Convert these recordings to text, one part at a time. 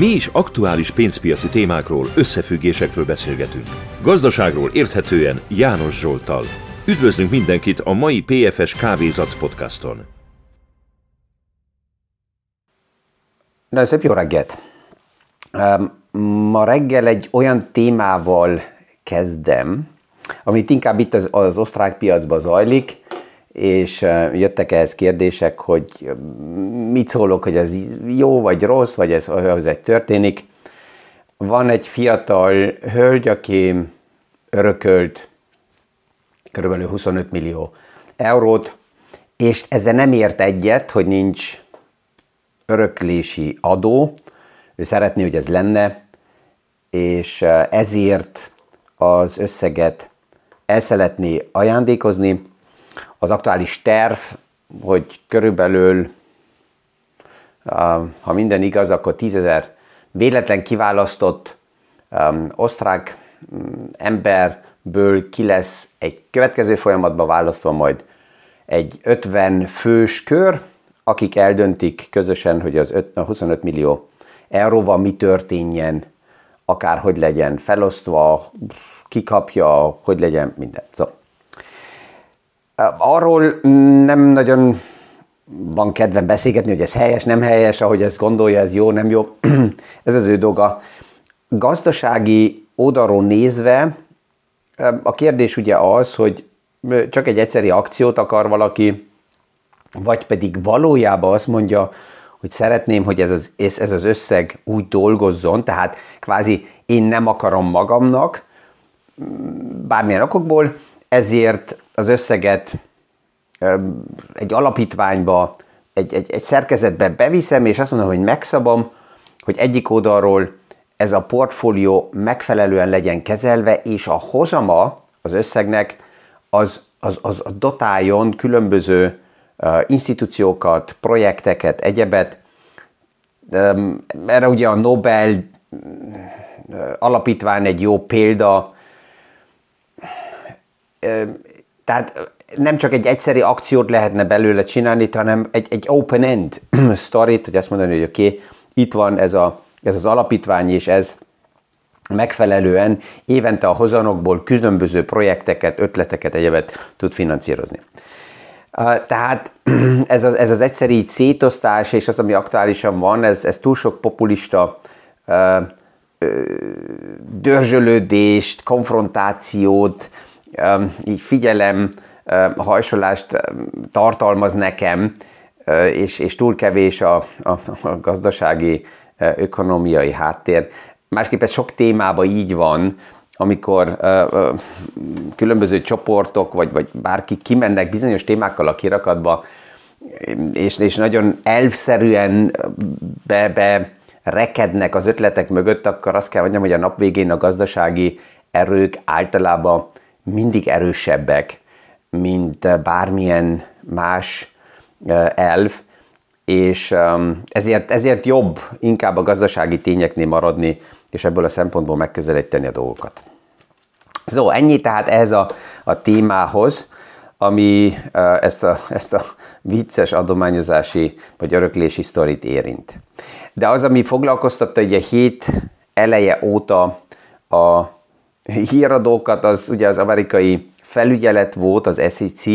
Mi is aktuális pénzpiaci témákról, összefüggésekről beszélgetünk. Gazdaságról érthetően János Zsoltal. Üdvözlünk mindenkit a mai PFS Kávézac podcaston. Na, szép jó reggelt! Ma reggel egy olyan témával kezdem, amit inkább itt az, az osztrák piacban zajlik, és jöttek ehhez kérdések, hogy mit szólok, hogy ez jó vagy rossz, vagy ez, ez egy történik. Van egy fiatal hölgy, aki örökölt kb. 25 millió eurót, és ezzel nem ért egyet, hogy nincs öröklési adó, ő szeretné, hogy ez lenne, és ezért az összeget el szeretné ajándékozni, az aktuális terv, hogy körülbelül, ha minden igaz, akkor 10 ezer véletlen kiválasztott um, osztrák um, emberből ki lesz egy következő folyamatban választva majd egy 50 fős kör, akik eldöntik közösen, hogy az 5, 25 millió euróval mi történjen, akár hogy legyen felosztva, kikapja, hogy legyen minden. Szóval Arról nem nagyon van kedvem beszélgetni, hogy ez helyes, nem helyes, ahogy ezt gondolja, ez jó, nem jó. ez az ő dolga. Gazdasági oldalról nézve a kérdés ugye az, hogy csak egy egyszeri akciót akar valaki, vagy pedig valójában azt mondja, hogy szeretném, hogy ez az, ez az összeg úgy dolgozzon, tehát kvázi én nem akarom magamnak, bármilyen okokból, ezért az összeget egy alapítványba, egy, egy, egy szerkezetbe beviszem, és azt mondom, hogy megszabom, hogy egyik oldalról ez a portfólió megfelelően legyen kezelve, és a hozama az összegnek az, az, az dotáljon különböző uh, institúciókat, projekteket, egyebet. Erre ugye a Nobel alapítvány egy jó példa, tehát nem csak egy egyszeri akciót lehetne belőle csinálni, hanem egy, egy open-end sztorit, hogy azt mondani, hogy oké, okay, itt van ez, a, ez az alapítvány, és ez megfelelően évente a hozanokból különböző projekteket, ötleteket, egyebet tud finanszírozni. Tehát ez az, ez az egyszeri szétosztás és az, ami aktuálisan van, ez, ez túl sok populista dörzsölődést, konfrontációt, így figyelem, hajsolást tartalmaz nekem, és, és túl kevés a, a, a gazdasági, ökonomiai háttér. Másképp ez sok témában így van, amikor különböző csoportok, vagy, vagy bárki kimennek bizonyos témákkal a kirakatba, és, és nagyon elvszerűen be, be rekednek az ötletek mögött, akkor azt kell mondjam, hogy a nap végén a gazdasági erők általában mindig erősebbek, mint bármilyen más elv, és ezért, ezért jobb inkább a gazdasági tényeknél maradni, és ebből a szempontból megközelíteni a dolgokat. Szó, ennyi tehát ez a, a témához, ami ezt a, ezt a vicces adományozási vagy öröklési sztorit érint. De az, ami foglalkoztatta ugye hét eleje óta a híradókat, az ugye az amerikai felügyelet volt, az SEC,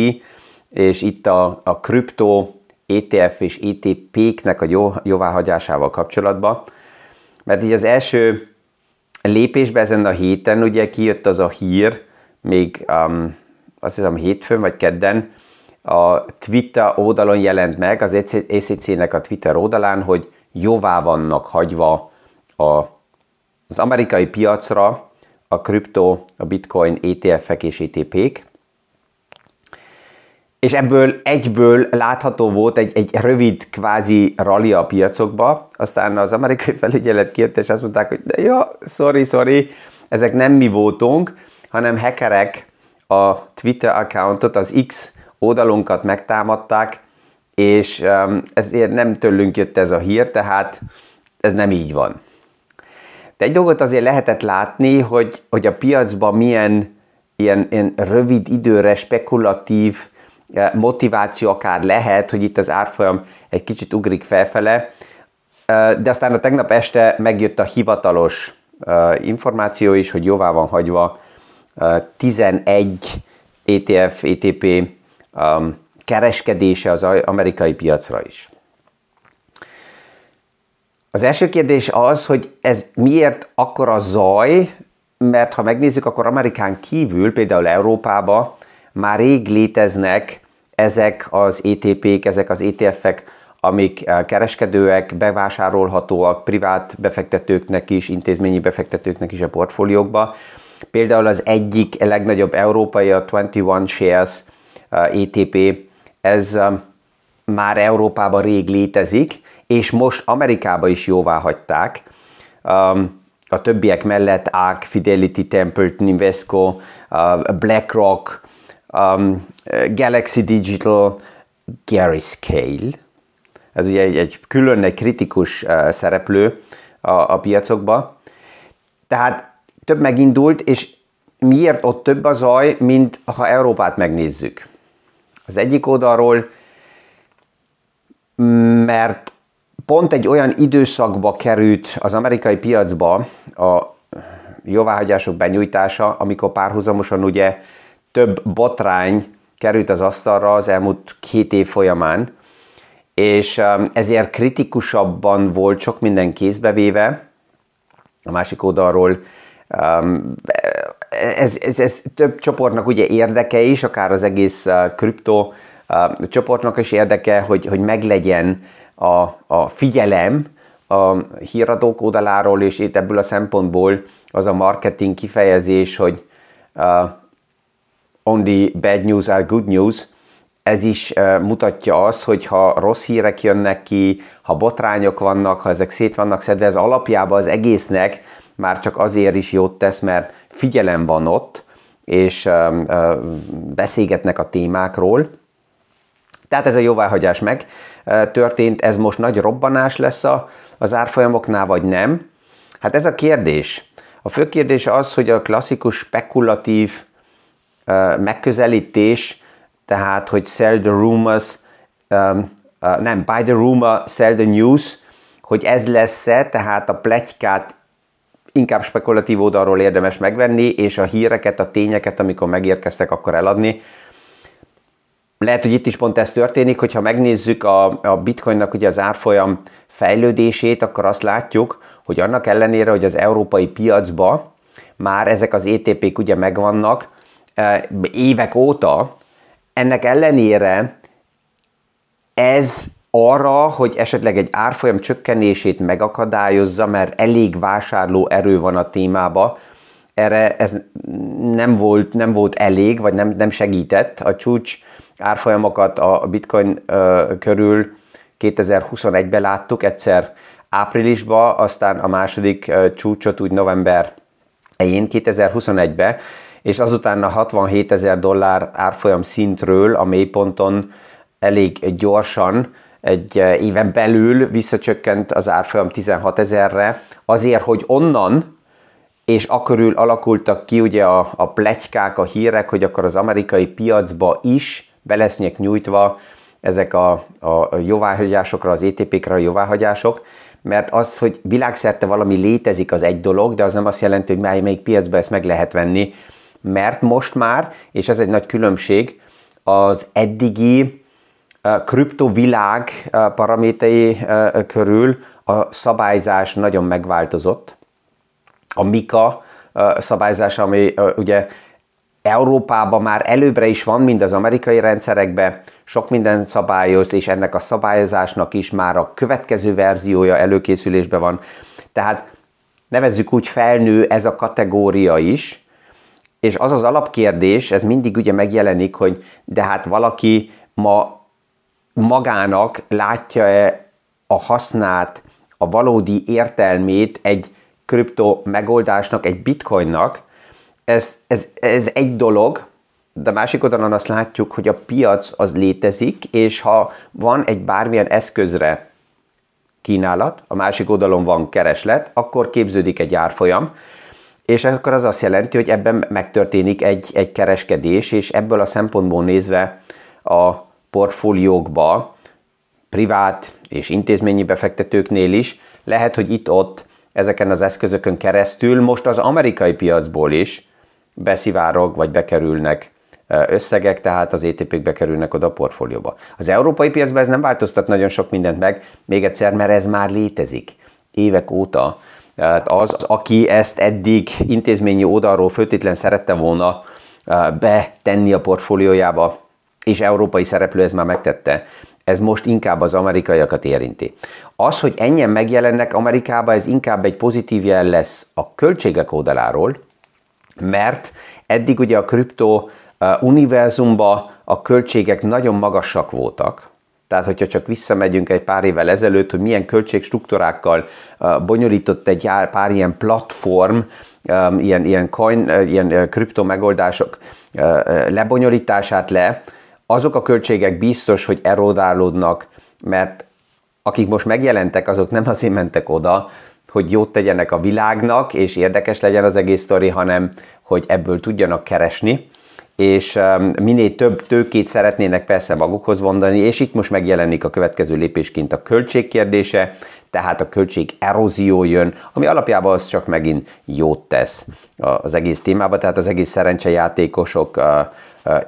és itt a, a kripto ETF és ETP-knek a jó, jóváhagyásával kapcsolatban. Mert így az első lépésben ezen a héten ugye kijött az a hír, még um, azt hiszem hétfőn vagy kedden, a Twitter oldalon jelent meg, az ECC-nek a Twitter oldalán, hogy jóvá vannak hagyva a, az amerikai piacra a kripto, a bitcoin ETF-ek és ETP-k, és ebből egyből látható volt egy, egy rövid kvázi rally a piacokba, aztán az amerikai felügyelet kijött, és azt mondták, hogy de ja, sorry, sorry, ezek nem mi voltunk, hanem hackerek a Twitter accountot, az X oldalunkat megtámadták, és um, ezért nem tőlünk jött ez a hír, tehát ez nem így van. De egy dolgot azért lehetett látni, hogy, hogy a piacban milyen ilyen, ilyen rövid időre spekulatív eh, motiváció akár lehet, hogy itt az árfolyam egy kicsit ugrik felfele, de aztán a tegnap este megjött a hivatalos információ is, hogy jóvá van hagyva 11 ETF, ETP kereskedése az amerikai piacra is. Az első kérdés az, hogy ez miért akkora zaj, mert ha megnézzük, akkor Amerikán kívül, például Európában már rég léteznek ezek az ETP-k, ezek az ETF-ek, amik eh, kereskedőek, bevásárolhatóak privát befektetőknek is, intézményi befektetőknek is a portfóliókba. Például az egyik legnagyobb európai, a 21 Shares ETP, eh, e ez eh, már Európában rég létezik, és most Amerikában is jóvá hagyták. Um, a többiek mellett ARK, Fidelity Templeton, Invesco, BlackRock, um, Galaxy Digital, Gary Scale, ez ugye egy, egy külön, egy kritikus uh, szereplő a, a piacokba. Tehát több megindult, és miért ott több a zaj, mint ha Európát megnézzük? Az egyik oldalról, mert pont egy olyan időszakba került az amerikai piacba a jóváhagyások benyújtása, amikor párhuzamosan ugye több botrány került az asztalra az elmúlt két év folyamán, és um, ezért kritikusabban volt sok minden kézbevéve. A másik oldalról um, ez, ez, ez több csoportnak ugye érdeke is, akár az egész uh, kripto uh, csoportnak is érdeke, hogy, hogy meglegyen a, a figyelem a híradók oldaláról, és itt ebből a szempontból az a marketing kifejezés, hogy uh, only bad news are good news, ez is mutatja azt, hogy ha rossz hírek jönnek ki, ha botrányok vannak, ha ezek szét vannak szedve, ez alapjában az egésznek már csak azért is jót tesz, mert figyelem van ott, és beszélgetnek a témákról. Tehát ez a jóváhagyás meg történt, ez most nagy robbanás lesz az árfolyamoknál, vagy nem? Hát ez a kérdés. A fő kérdés az, hogy a klasszikus spekulatív megközelítés tehát hogy sell the rumors, um, uh, nem, buy the rumor, sell the news, hogy ez lesz-e, tehát a pletykát inkább spekulatív oldalról érdemes megvenni, és a híreket, a tényeket, amikor megérkeztek, akkor eladni. Lehet, hogy itt is pont ez történik, hogyha megnézzük a, a bitcoinnak ugye az árfolyam fejlődését, akkor azt látjuk, hogy annak ellenére, hogy az európai piacba már ezek az ETP-k ugye megvannak, eh, évek óta, ennek ellenére ez arra, hogy esetleg egy árfolyam csökkenését megakadályozza, mert elég vásárló erő van a témába, erre ez nem volt, nem volt elég, vagy nem, nem segített. A csúcs árfolyamokat a bitcoin körül. 2021-ben láttuk, egyszer áprilisban, aztán a második csúcsot úgy november elején 2021-ben, és azután a 67 ezer dollár árfolyam szintről a mélyponton elég gyorsan egy éven belül visszacsökkent az árfolyam 16 ezerre, azért, hogy onnan és akkörül alakultak ki ugye a, a pletykák, a hírek, hogy akkor az amerikai piacba is be lesznek nyújtva ezek a, a jóváhagyásokra, az ETP-kre a jóváhagyások, mert az, hogy világszerte valami létezik, az egy dolog, de az nem azt jelenti, hogy mely, melyik piacban ezt meg lehet venni, mert most már, és ez egy nagy különbség, az eddigi kriptovilág paramétei körül a szabályzás nagyon megváltozott. A Mika szabályzás, ami ugye Európában már előbbre is van, mint az amerikai rendszerekben, sok minden szabályoz, és ennek a szabályozásnak is már a következő verziója előkészülésben van. Tehát nevezzük úgy felnő ez a kategória is, és az az alapkérdés, ez mindig ugye megjelenik, hogy de hát valaki ma magának látja-e a hasznát, a valódi értelmét egy kripto megoldásnak, egy bitcoinnak, ez, ez, ez egy dolog, de másik oldalon azt látjuk, hogy a piac az létezik, és ha van egy bármilyen eszközre kínálat, a másik oldalon van kereslet, akkor képződik egy árfolyam, és akkor az azt jelenti, hogy ebben megtörténik egy, egy kereskedés, és ebből a szempontból nézve a portfóliókba privát és intézményi befektetőknél is, lehet, hogy itt-ott ezeken az eszközökön keresztül most az amerikai piacból is beszivárog vagy bekerülnek összegek, tehát az ETP-k bekerülnek oda a portfólióba. Az európai piacban ez nem változtat nagyon sok mindent meg, még egyszer, mert ez már létezik évek óta. Tehát az, aki ezt eddig intézményi oldalról főtétlen szerette volna betenni a portfóliójába, és európai szereplő ez már megtette, ez most inkább az amerikaiakat érinti. Az, hogy ennyien megjelennek Amerikába, ez inkább egy pozitív jel lesz a költségek oldaláról, mert eddig ugye a kriptó univerzumba a költségek nagyon magasak voltak, tehát, hogyha csak visszamegyünk egy pár évvel ezelőtt, hogy milyen költségstruktúrákkal bonyolított egy pár ilyen platform, ilyen, ilyen coin, ilyen kripto megoldások lebonyolítását le, azok a költségek biztos, hogy erodálódnak, mert akik most megjelentek, azok nem azért mentek oda, hogy jót tegyenek a világnak, és érdekes legyen az egész sztori, hanem hogy ebből tudjanak keresni, és minél több tőkét szeretnének persze magukhoz vondani, és itt most megjelenik a következő lépésként a költség kérdése, tehát a költség erózió jön, ami alapjában az csak megint jót tesz az egész témába, tehát az egész szerencsejátékosok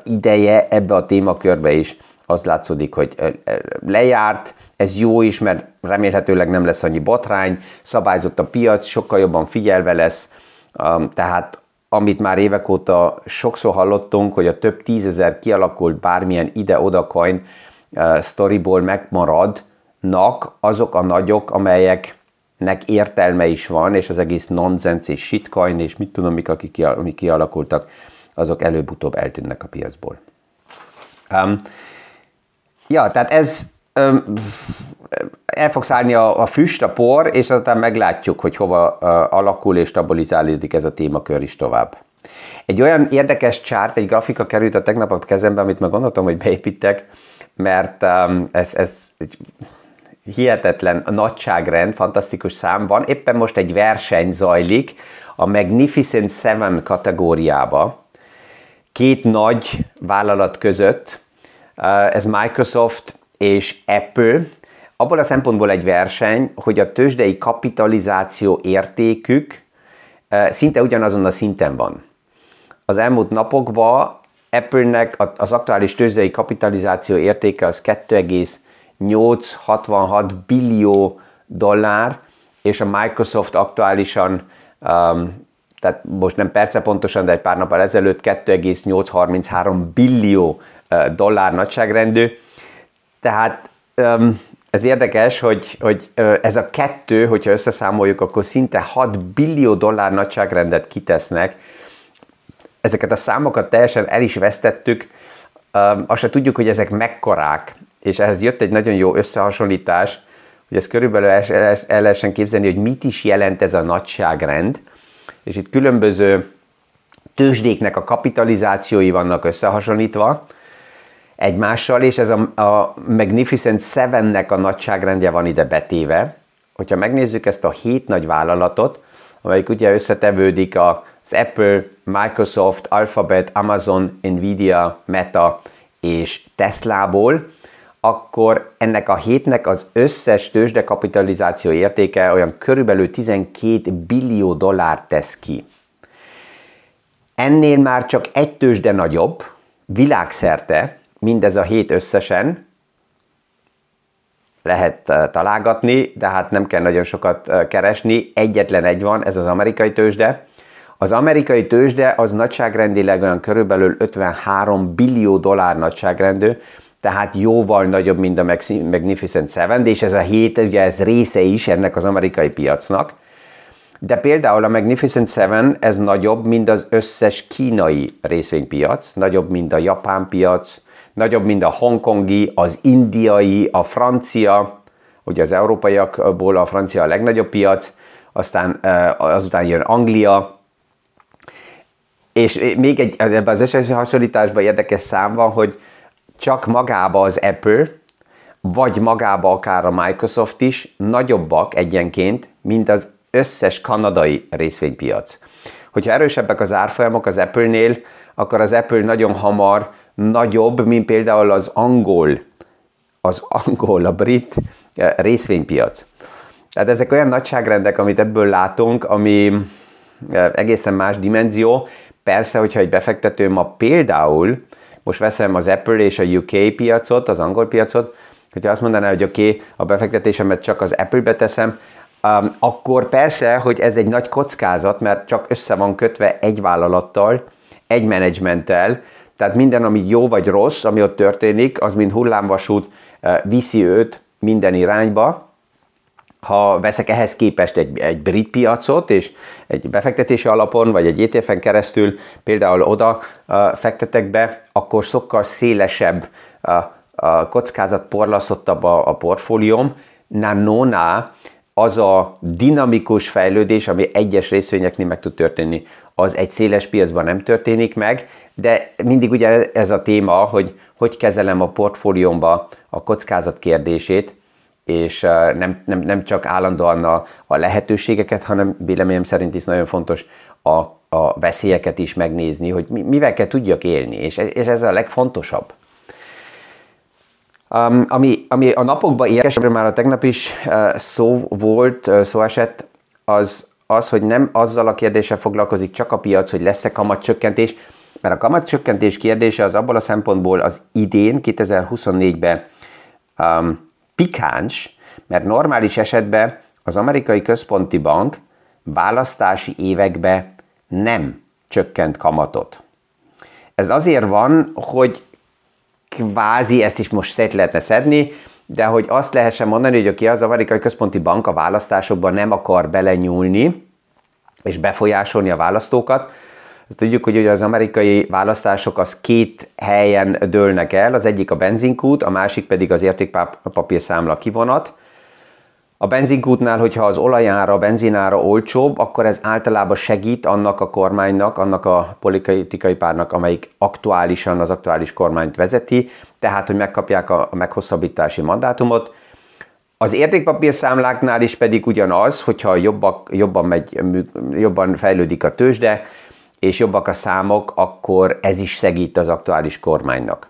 ideje ebbe a témakörbe is az látszódik, hogy lejárt, ez jó is, mert remélhetőleg nem lesz annyi botrány, szabályzott a piac, sokkal jobban figyelve lesz, tehát amit már évek óta sokszor hallottunk, hogy a több tízezer kialakult bármilyen ide-oda coin storyból megmaradnak azok a nagyok, amelyeknek értelme is van, és az egész nonsens és shitcoin, és mit tudom, mik, akik kialakultak, azok előbb-utóbb eltűnnek a piacból. Um, ja, tehát ez el fog szállni a, a füst, a por, és azután meglátjuk, hogy hova alakul és stabilizálódik ez a témakör is tovább. Egy olyan érdekes csárt, egy grafika került a tegnap a kezembe, amit meg gondoltam, hogy beépítek, mert ez, ez egy hihetetlen nagyságrend, fantasztikus szám van. Éppen most egy verseny zajlik a Magnificent Seven kategóriába, két nagy vállalat között, ez Microsoft és Apple, abból a szempontból egy verseny, hogy a tőzsdei kapitalizáció értékük szinte ugyanazon a szinten van. Az elmúlt napokban Apple-nek az aktuális tőzsdei kapitalizáció értéke az 2,866 billió dollár, és a Microsoft aktuálisan um, tehát most nem perce pontosan, de egy pár nappal ezelőtt 2,833 billió dollár nagyságrendű. Tehát ez érdekes, hogy, hogy ez a kettő, hogyha összeszámoljuk, akkor szinte 6 billió dollár nagyságrendet kitesznek. Ezeket a számokat teljesen el is vesztettük, azt se tudjuk, hogy ezek mekkorák, és ehhez jött egy nagyon jó összehasonlítás, hogy ezt körülbelül el lehessen képzelni, hogy mit is jelent ez a nagyságrend. És itt különböző tőzsdéknek a kapitalizációi vannak összehasonlítva egymással, és ez a, a Magnificent Seven-nek a nagyságrendje van ide betéve. Hogyha megnézzük ezt a hét nagy vállalatot, amelyik ugye összetevődik az Apple, Microsoft, Alphabet, Amazon, Nvidia, Meta és Teslából, akkor ennek a hétnek az összes tőzsdekapitalizáció értéke olyan körülbelül 12 billió dollár tesz ki. Ennél már csak egy tőzsde nagyobb, világszerte, mindez a hét összesen, lehet eh, találgatni, de hát nem kell nagyon sokat eh, keresni. Egyetlen egy van, ez az amerikai tőzsde. Az amerikai tőzsde az nagyságrendileg olyan körülbelül 53 billió dollár nagyságrendű, tehát jóval nagyobb, mint a Magnificent Seven, és ez a hét, ugye ez része is ennek az amerikai piacnak. De például a Magnificent Seven, ez nagyobb, mint az összes kínai részvénypiac, nagyobb, mint a japán piac, nagyobb, mint a hongkongi, az indiai, a francia, ugye az európaiakból a francia a legnagyobb piac, aztán azután jön Anglia, és még egy, ebben az összehasonlításban érdekes szám van, hogy csak magába az Apple, vagy magába akár a Microsoft is nagyobbak egyenként, mint az összes kanadai részvénypiac. Hogyha erősebbek az árfolyamok az Apple-nél, akkor az Apple nagyon hamar nagyobb, mint például az angol az angol, a brit részvénypiac. Tehát ezek olyan nagyságrendek, amit ebből látunk, ami egészen más dimenzió. Persze, hogyha egy befektető ma például, most veszem az Apple és a UK piacot, az angol piacot, hogyha azt mondaná, hogy oké, okay, a befektetésemet csak az Apple-be teszem, um, akkor persze, hogy ez egy nagy kockázat, mert csak össze van kötve egy vállalattal, egy menedzsmenttel, tehát minden, ami jó vagy rossz, ami ott történik, az mind hullámvasút uh, viszi őt minden irányba, ha veszek ehhez képest egy, egy brit piacot, és egy befektetési alapon, vagy egy ETF-en keresztül például oda uh, fektetek be, akkor sokkal szélesebb uh, a kockázat porlaszottabb a, a portfólióm, nánónál az a dinamikus fejlődés, ami egyes részvényeknél meg tud történni, az egy széles piacban nem történik meg, de mindig ugye ez a téma, hogy hogy kezelem a portfóliómba a kockázat kérdését, és nem, nem, nem csak állandóan a, a lehetőségeket, hanem véleményem szerint is nagyon fontos a, a veszélyeket is megnézni, hogy mivel kell tudjak élni, és, és ez a legfontosabb. Um, ami, ami a napokban érdekes, már a tegnap is uh, szó volt, uh, szó esett, az az, hogy nem azzal a kérdéssel foglalkozik csak a piac, hogy lesz-e kamatcsökkentés, mert a kamatcsökkentés kérdése az abból a szempontból az idén, 2024-ben um, pikáns, mert normális esetben az amerikai központi bank választási években nem csökkent kamatot. Ez azért van, hogy kvázi ezt is most szét lehetne szedni, de hogy azt lehessen mondani, hogy aki az amerikai központi bank a választásokban nem akar belenyúlni, és befolyásolni a választókat, azt tudjuk, hogy az amerikai választások az két helyen dőlnek el, az egyik a benzinkút, a másik pedig az értékpapírszámla kivonat, a benzinkútnál, hogyha az olajára, a benzinára olcsóbb, akkor ez általában segít annak a kormánynak, annak a politikai párnak, amelyik aktuálisan az aktuális kormányt vezeti, tehát, hogy megkapják a meghosszabbítási mandátumot. Az értékpapírszámláknál is pedig ugyanaz, hogyha jobbak, jobban, megy, jobban fejlődik a tőzsde, és jobbak a számok, akkor ez is segít az aktuális kormánynak.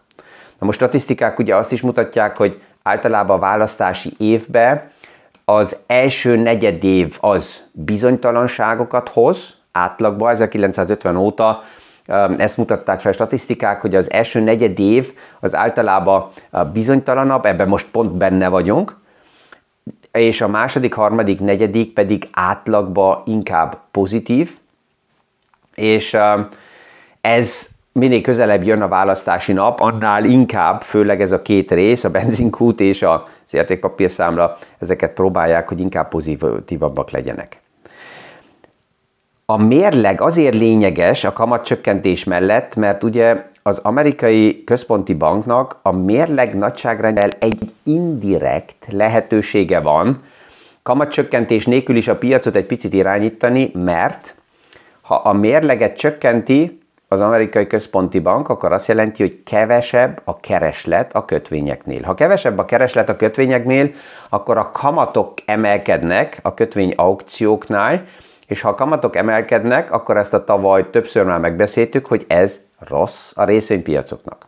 Na most statisztikák ugye azt is mutatják, hogy általában a választási évben az első negyed év az bizonytalanságokat hoz, átlagban 1950 óta um, ezt mutatták fel statisztikák, hogy az első negyed év az általában uh, bizonytalanabb, ebben most pont benne vagyunk, és a második, harmadik, negyedik pedig átlagban inkább pozitív, és um, ez minél közelebb jön a választási nap, annál inkább, főleg ez a két rész, a benzinkút és az értékpapírszámla, ezeket próbálják, hogy inkább pozitívabbak legyenek. A mérleg azért lényeges a kamatcsökkentés mellett, mert ugye az amerikai központi banknak a mérleg nagyságrendel egy indirekt lehetősége van kamatcsökkentés nélkül is a piacot egy picit irányítani, mert ha a mérleget csökkenti, az amerikai központi bank, akkor azt jelenti, hogy kevesebb a kereslet a kötvényeknél. Ha kevesebb a kereslet a kötvényeknél, akkor a kamatok emelkednek a kötvény aukcióknál, és ha a kamatok emelkednek, akkor ezt a tavaly többször már megbeszéltük, hogy ez rossz a részvénypiacoknak.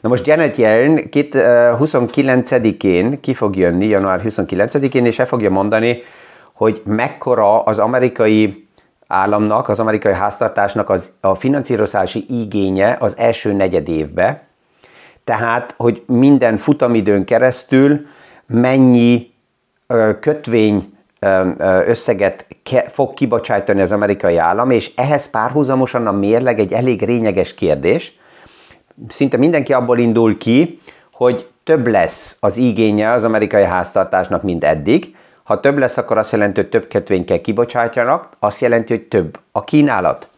Na most Janet Yellen 29-én ki fog jönni, január 29-én, és el fogja mondani, hogy mekkora az amerikai államnak, az amerikai háztartásnak az, a finanszírozási igénye az első negyed évbe, tehát, hogy minden futamidőn keresztül mennyi kötvény összeget fog kibocsátani az amerikai állam, és ehhez párhuzamosan a mérleg egy elég lényeges kérdés. Szinte mindenki abból indul ki, hogy több lesz az igénye az amerikai háztartásnak, mint eddig, ha több lesz, akkor azt jelenti, hogy több kötvényt kell kibocsátjanak, azt jelenti, hogy több a kínálat.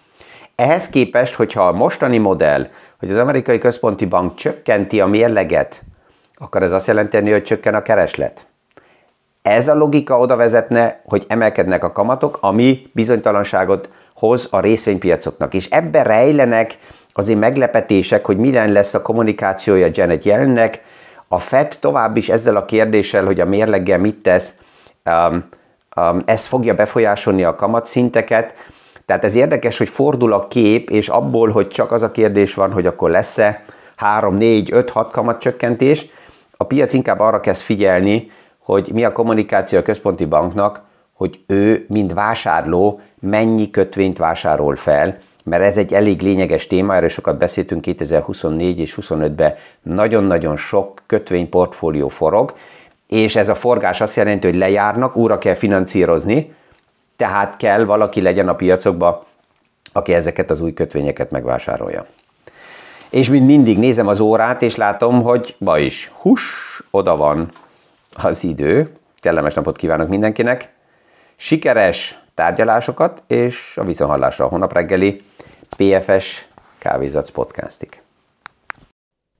Ehhez képest, hogyha a mostani modell, hogy az amerikai központi bank csökkenti a mérleget, akkor ez azt jelenti, hogy csökken a kereslet. Ez a logika oda vezetne, hogy emelkednek a kamatok, ami bizonytalanságot hoz a részvénypiacoknak. És ebbe rejlenek azért meglepetések, hogy milyen lesz a kommunikációja Janet Yellennek. A Fed tovább is ezzel a kérdéssel, hogy a mérleggel mit tesz, ez fogja befolyásolni a kamatszinteket, tehát ez érdekes, hogy fordul a kép, és abból, hogy csak az a kérdés van, hogy akkor lesz-e 3, 4, 5, 6 kamatcsökkentés, A piac inkább arra kezd figyelni, hogy mi a kommunikáció a központi banknak, hogy ő, mint vásárló, mennyi kötvényt vásárol fel, mert ez egy elég lényeges téma, erről sokat beszéltünk 2024 és 25-ben, nagyon-nagyon sok kötvényportfólió forog, és ez a forgás azt jelenti, hogy lejárnak, újra kell finanszírozni, tehát kell valaki legyen a piacokba, aki ezeket az új kötvényeket megvásárolja. És mint mindig nézem az órát, és látom, hogy ma is hus, oda van az idő. Kellemes napot kívánok mindenkinek. Sikeres tárgyalásokat, és a viszonhallásra a hónap reggeli PFS Kávézac podcastig.